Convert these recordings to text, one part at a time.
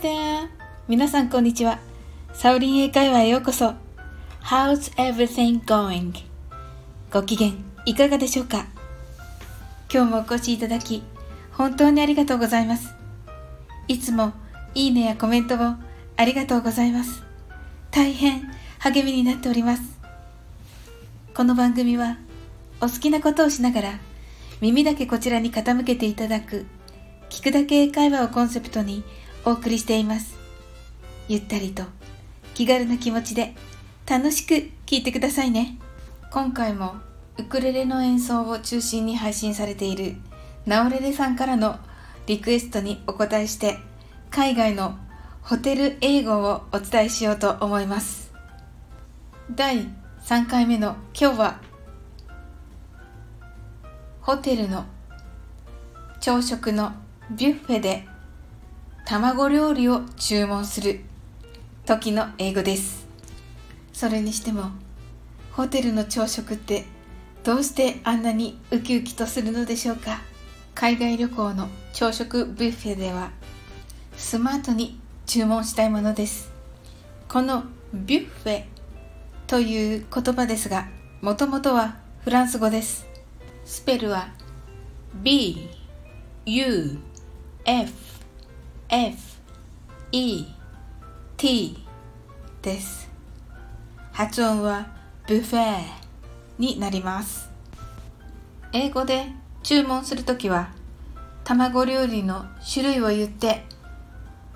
Hi 皆さんこんにちは。サウリン英会話へようこそ。How's everything going? ご機嫌いかがでしょうか？今日もお越しいただき、本当にありがとうございます。いつもいいねやコメントをありがとうございます。大変励みになっております。この番組はお好きなことをしながら耳だけこちらに傾けていただく聞くだけ英会話をコンセプトにお送りしています。ゆったりと気軽な気持ちで楽しく聞いてくださいね。今回もウクレレの演奏を中心に配信されているナオレレさんからのリクエストにお答えして海外のホテル英語をお伝えしようと思います。第3回目の今日はホテルの朝食のビュッフェで卵料理を注文する時の英語です。それにしてもホテルの朝食ってどうしてあんなにウキウキとするのでしょうか？海外旅行の朝食ビュッフェではスマートに注文したいものです。このビュッフェという言葉ですがもともとはフランス語です。スペルは B U F F E T です。発音はブフェになります。英語で注文するときは卵料理の種類を言って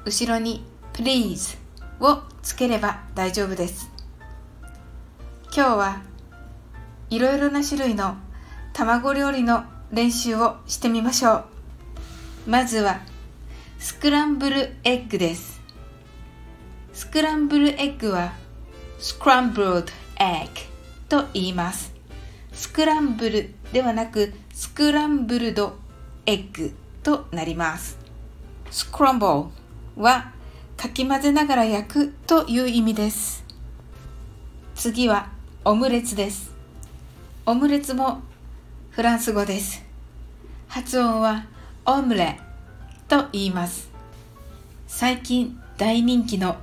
後ろに please をつければ大丈夫です。今日はいろいろな種類の卵料理の練習をしてみましょう。まずはスクランブルエッグです。スクランブルエッグはスクランブルドエッグと言います。スクランブルではなくスクランブルドエッグとなります。スクランブルはかき混ぜながら焼くという意味です。次はオムレツです。オムレツもフランス語です。発音はオムレと言います。最近大人気の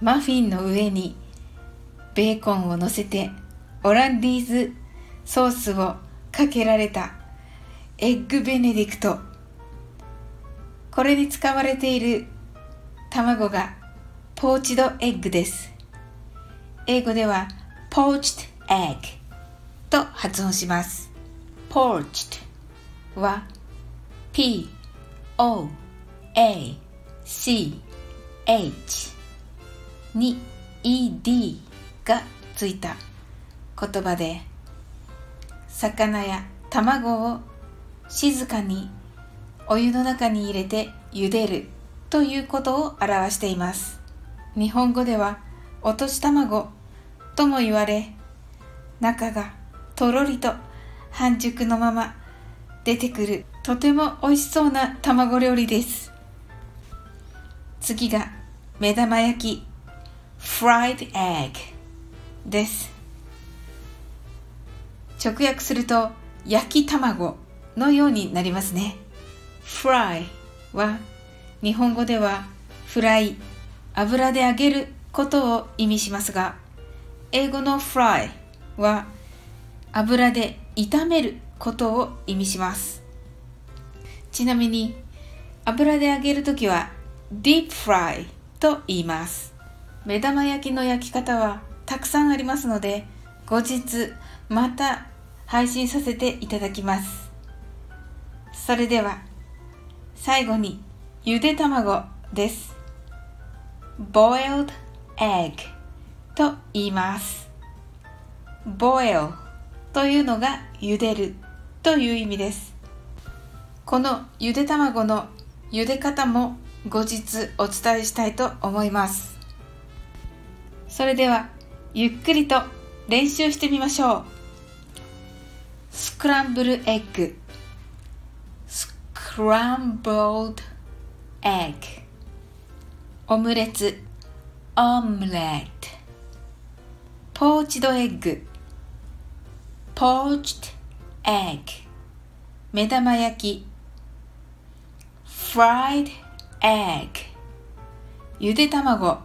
マフィンの上にベーコンを乗せてオランディーズソースをかけられたエッグベネディクトこれに使われている卵がポーチドエッグです英語では poached egg と発音します。Poached は P O A C H に ED がついた言葉で魚や卵を静かにお湯の中に入れて茹でるということを表しています。日本語では落とし卵とも言われ中がとろりと半熟のまま出てくるとても美味しそうな卵料理です。次が目玉焼き。Fried egg です。直訳すると焼き卵のようになりますね。Fry は日本語ではフライ油で揚げることを意味しますが英語の fry は油で炒めることを意味します。ちなみに油で揚げるときは deep fry と言います。目玉焼きの焼き方はたくさんありますので後日また配信させていただきます。それでは最後にゆで卵です。boiled egg と言います。boil というのが茹でるという意味です。このゆで卵の茹で方も後日お伝えしたいと思います。それではゆっくりと練習してみましょう。スクランブルエッグ。スクランブルエッグ。オムレツ。オムレット。ポーチドエッグ。poached egg 目玉焼き。Fried egg ゆで卵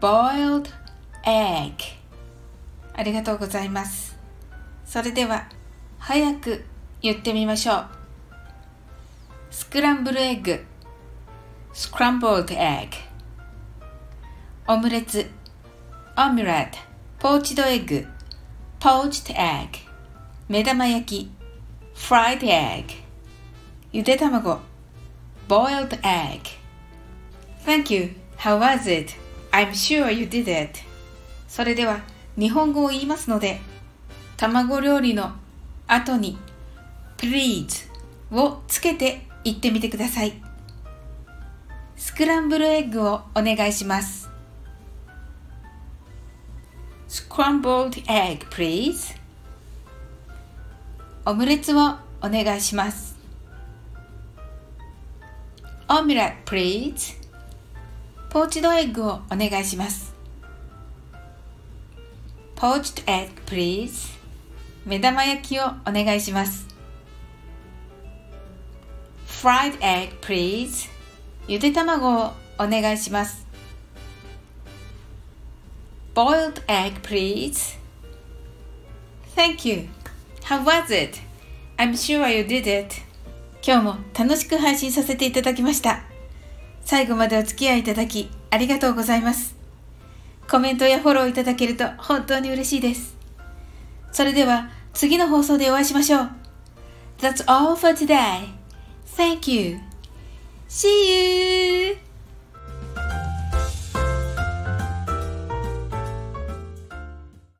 boiled egg ありがとうございますそれでは早く言ってみましょうスクランブルエッグ scrambled egg オムレツ omelette ポーチドエッグ poached egg 目玉焼き fried egg ゆで卵 boiled egg Thank you. How was it? I'm sure you did it. それでは日本語を言いますので卵料理の後に please をつけて言ってみてください。スクランブルエッグをお願いします。scrambled egg please オムレツをお願いします。 omelet please ポーチドエッグをお願いします。 poached egg please 目玉焼きをお願いします。fried egg please ゆで卵をお願いします。 boiled egg please Thank you. How was it? I'm sure you did it. 今日も楽しく配信させていただきました。最後までお付き合いいただきありがとうございます。コメントやフォローいただけると本当に嬉しいです。それでは次の放送でお会いしましょう。That's all for today. Thank you. See you!